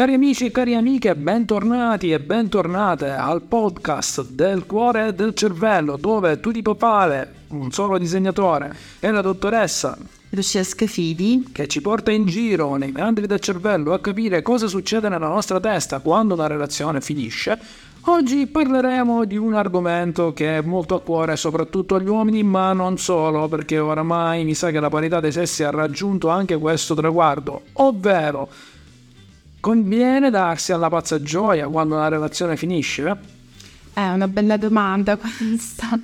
Cari amici e cari amiche, bentornati e bentornate al podcast del cuore e del cervello, dove tu ti papale, un solo disegnatore, e la dottoressa Lucia Scafidi, che ci porta in giro nei meandri del cervello a capire cosa succede nella nostra testa quando una relazione finisce. Oggi parleremo di un argomento che è molto a cuore soprattutto agli uomini, ma non solo, perché oramai mi sa che la parità dei sessi ha raggiunto anche questo traguardo, ovvero conviene darsi alla pazza gioia quando una relazione finisce? È una bella domanda questa.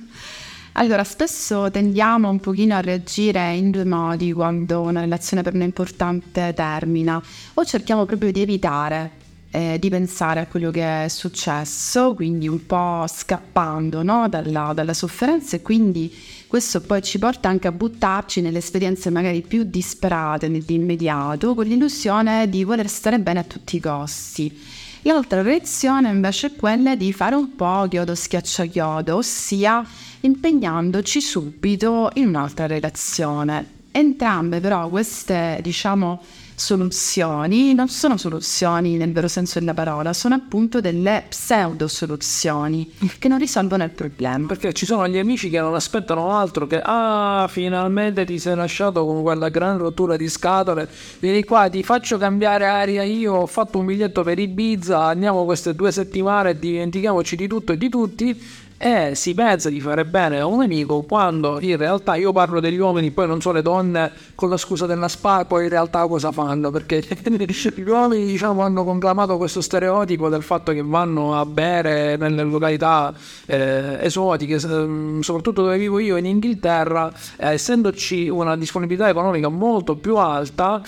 Allora, spesso tendiamo un pochino a reagire in due modi quando una relazione per noi importante termina, o cerchiamo proprio di evitare eh, di pensare a quello che è successo, quindi un po' scappando no? dalla, dalla sofferenza e quindi questo poi ci porta anche a buttarci nelle esperienze magari più disperate nell'immediato con l'illusione di voler stare bene a tutti i costi. L'altra reazione invece è quella di fare un po' chiodo schiaccia chiodo, ossia impegnandoci subito in un'altra relazione. Entrambe però queste, diciamo, soluzioni non sono soluzioni nel vero senso della parola, sono appunto delle pseudo soluzioni che non risolvono il problema. Perché ci sono gli amici che non aspettano altro che ah, finalmente ti sei lasciato con quella gran rottura di scatole. Vieni qua, ti faccio cambiare aria io, ho fatto un biglietto per Ibiza, andiamo queste due settimane e dimentichiamoci di tutto e di tutti e si pensa di fare bene a un amico quando in realtà io parlo degli uomini, poi non so le donne con la scusa della spa, poi in realtà cosa fanno? Perché gli uomini diciamo hanno conclamato questo stereotipo del fatto che vanno a bere nelle località eh, esotiche, mm, soprattutto dove vivo io in Inghilterra, eh, essendoci una disponibilità economica molto più alta,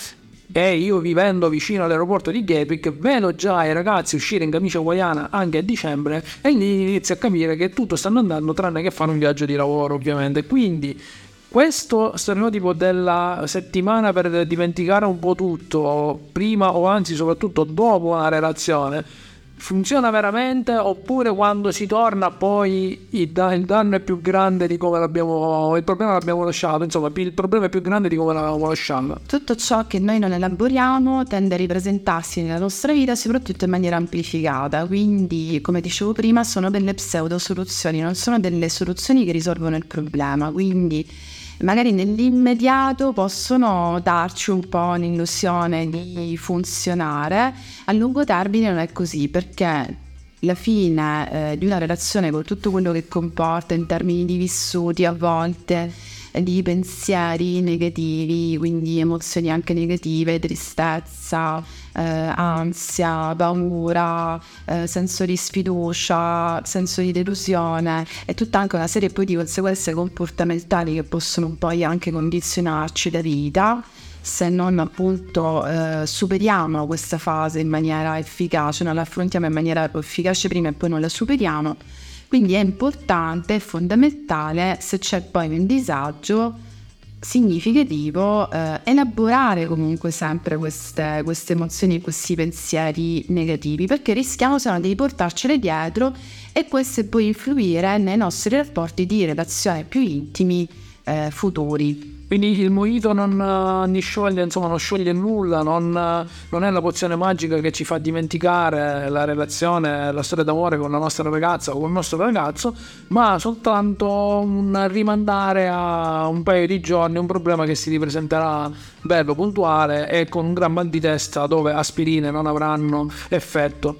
e io vivendo vicino all'aeroporto di Gatwick vedo già i ragazzi uscire in camicia hawaiana anche a dicembre e lì inizio a capire che tutto stanno andando tranne che fare un viaggio di lavoro ovviamente. Quindi questo stereotipo della settimana per dimenticare un po' tutto prima o anzi soprattutto dopo una relazione funziona veramente? Oppure quando si torna poi il, danno è più grande di come l'abbiamo il problema l'abbiamo lasciato. Insomma il problema è più grande di come l'avevamo lasciato. Tutto ciò che noi non elaboriamo tende a ripresentarsi nella nostra vita soprattutto in maniera amplificata. Quindi come dicevo prima sono delle pseudo soluzioni non sono delle soluzioni che risolvono il problema. Quindi magari nell'immediato possono darci un po' l'illusione di funzionare, a lungo termine non è così perché la fine eh, di una relazione con tutto quello che comporta in termini di vissuti a volte di pensieri negativi, quindi emozioni anche negative, tristezza, eh, ansia, paura, eh, senso di sfiducia, senso di delusione e tutta anche una serie poi di conseguenze comportamentali che possono poi anche condizionarci la vita se non appunto eh, superiamo questa fase in maniera efficace, non la affrontiamo in maniera efficace prima e poi non la superiamo, quindi è importante, è fondamentale, se c'è poi un disagio significativo, eh, elaborare comunque sempre queste, queste emozioni e questi pensieri negativi, perché rischiamo se di portarcele dietro e queste poi influire nei nostri rapporti di relazione più intimi eh, futuri. Quindi il mojito non, uh, scioglie, insomma, non scioglie nulla, non, uh, non, è la pozione magica che ci fa dimenticare la relazione, la storia d'amore con la nostra ragazza o con il nostro ragazzo, ma soltanto un rimandare a un paio di giorni un problema che si ripresenterà bello, puntuale e con un gran mal di testa dove aspirine non avranno effetto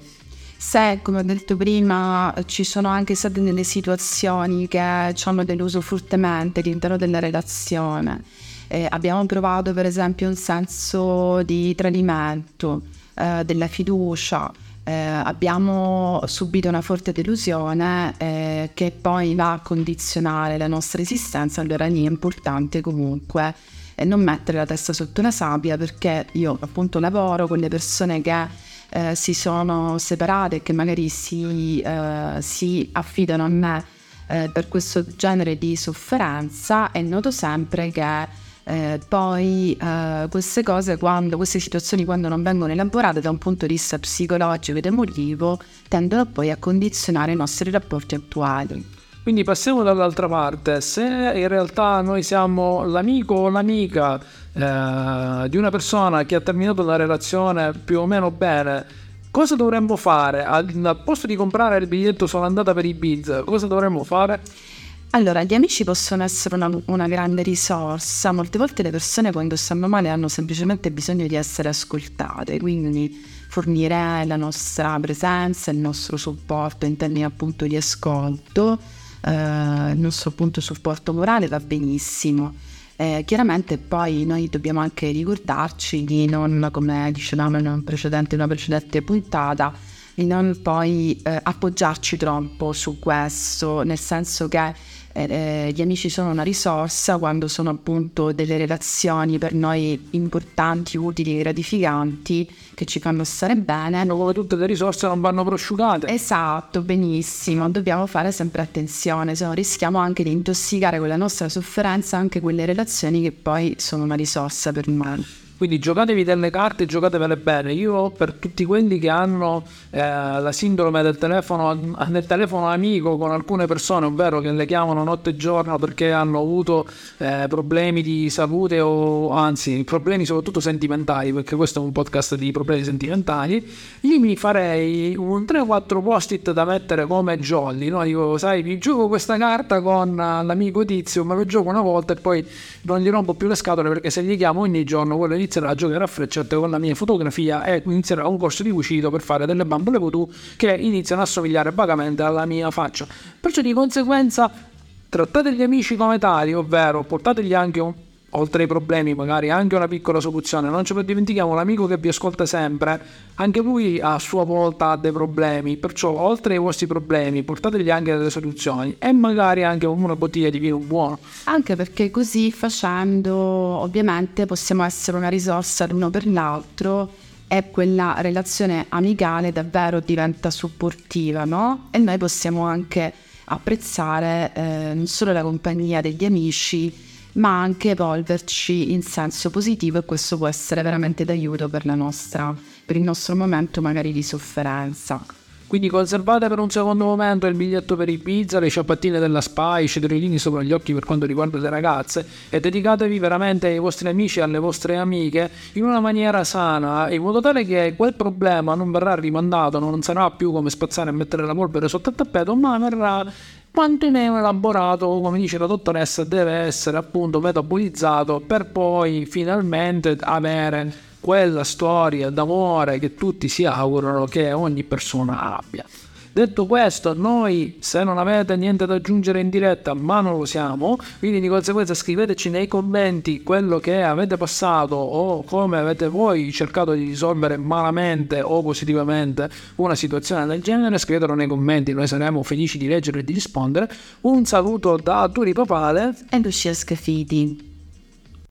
se, come ho detto prima, ci sono anche state delle situazioni che ci hanno deluso fortemente all'interno della relazione. Eh, abbiamo provato per esempio un senso di tradimento, eh, della fiducia, eh, abbiamo subito una forte delusione eh, che poi va a condizionare la nostra esistenza, allora lì è importante comunque eh, non mettere la testa sotto la sabbia perché io appunto lavoro con le persone che eh, si sono separate e che magari si, eh, si affidano a me eh, per questo genere di sofferenza e noto sempre che eh, poi eh, queste cose, quando, queste situazioni quando non vengono elaborate da un punto di vista psicologico ed emotivo, tendono poi a condizionare i nostri rapporti attuali. Quindi passiamo dall'altra parte, se in realtà noi siamo l'amico o l'amica eh, di una persona che ha terminato la relazione più o meno bene, cosa dovremmo fare? Al, posto di comprare il biglietto sono andata per Ibiza, cosa dovremmo fare? Allora, gli amici possono essere una, una, grande risorsa, molte volte le persone quando stanno male hanno semplicemente bisogno di essere ascoltate, quindi fornire la nostra presenza, il nostro supporto in termini appunto di ascolto, il nostro appunto supporto morale va benissimo. Eh, chiaramente poi noi dobbiamo anche ricordarci di non, come dicevamo in, un precedente, in una precedente puntata, di non poi eh, appoggiarci troppo su questo, nel senso che eh, eh, gli amici sono una risorsa quando sono appunto delle relazioni per noi importanti, utili, gratificanti, che ci fanno stare bene. Come tutte le risorse non vanno prosciugate. Esatto, benissimo. Dobbiamo fare sempre attenzione, se no rischiamo anche di intossicare con la nostra sofferenza anche quelle relazioni che poi sono una risorsa per noi. Quindi giocatevi delle carte, giocatevele bene. Io per tutti quelli che hanno eh, la sindrome del telefono, del telefono amico con alcune persone, ovvero che le chiamano notte e giorno perché hanno avuto eh, problemi di salute o anzi problemi soprattutto sentimentali, perché questo è un podcast di problemi sentimentali, io mi farei un 3-4 post-it da mettere come jolly. No? Dico, sai, mi gioco questa carta con l'amico tizio, ma lo gioco una volta e poi non gli rompo più le scatole perché se gli chiamo ogni giorno quello inizia inizierà a giocare a freccette con la mia fotografia e inizierà un corso di cucito per fare delle bambole voodoo che iniziano a somigliare vagamente alla mia faccia. Perciò di conseguenza trattate gli amici come tali, ovvero portategli anche un oltre ai problemi, magari anche una piccola soluzione. Non ci dimentichiamo l'amico che vi ascolta sempre, anche lui a sua volta ha dei problemi, perciò oltre ai vostri problemi portategli anche delle soluzioni e magari anche una bottiglia di vino buono. Anche perché così facendo ovviamente possiamo essere una risorsa l'uno per l'altro e quella relazione amicale davvero diventa supportiva, no? E noi possiamo anche apprezzare eh, non solo la compagnia degli amici, ma anche evolverci in senso positivo e questo può essere veramente d'aiuto per, nostra, per il nostro momento magari di sofferenza. Quindi conservate per un secondo momento il biglietto per Ibiza, le ciabattine della Spa, i cetriolini sopra gli occhi per quanto riguarda le ragazze e dedicatevi veramente ai vostri amici e alle vostre amiche in una maniera sana, in modo tale che quel problema non verrà rimandato, non sarà più come spazzare e mettere la polvere sotto il tappeto, ma verrà quanto è elaborato, come dice la dottoressa, deve essere appunto metabolizzato per poi finalmente avere quella storia d'amore che tutti si augurano che ogni persona abbia. Detto questo, noi se non avete niente da aggiungere in diretta, ma non lo siamo, quindi di conseguenza scriveteci nei commenti quello che avete passato o come avete voi cercato di risolvere malamente o positivamente una situazione del genere, scrivetelo nei commenti, noi saremo felici di leggere e di rispondere. Un saluto da Turi Papale e Lucia Scafidi.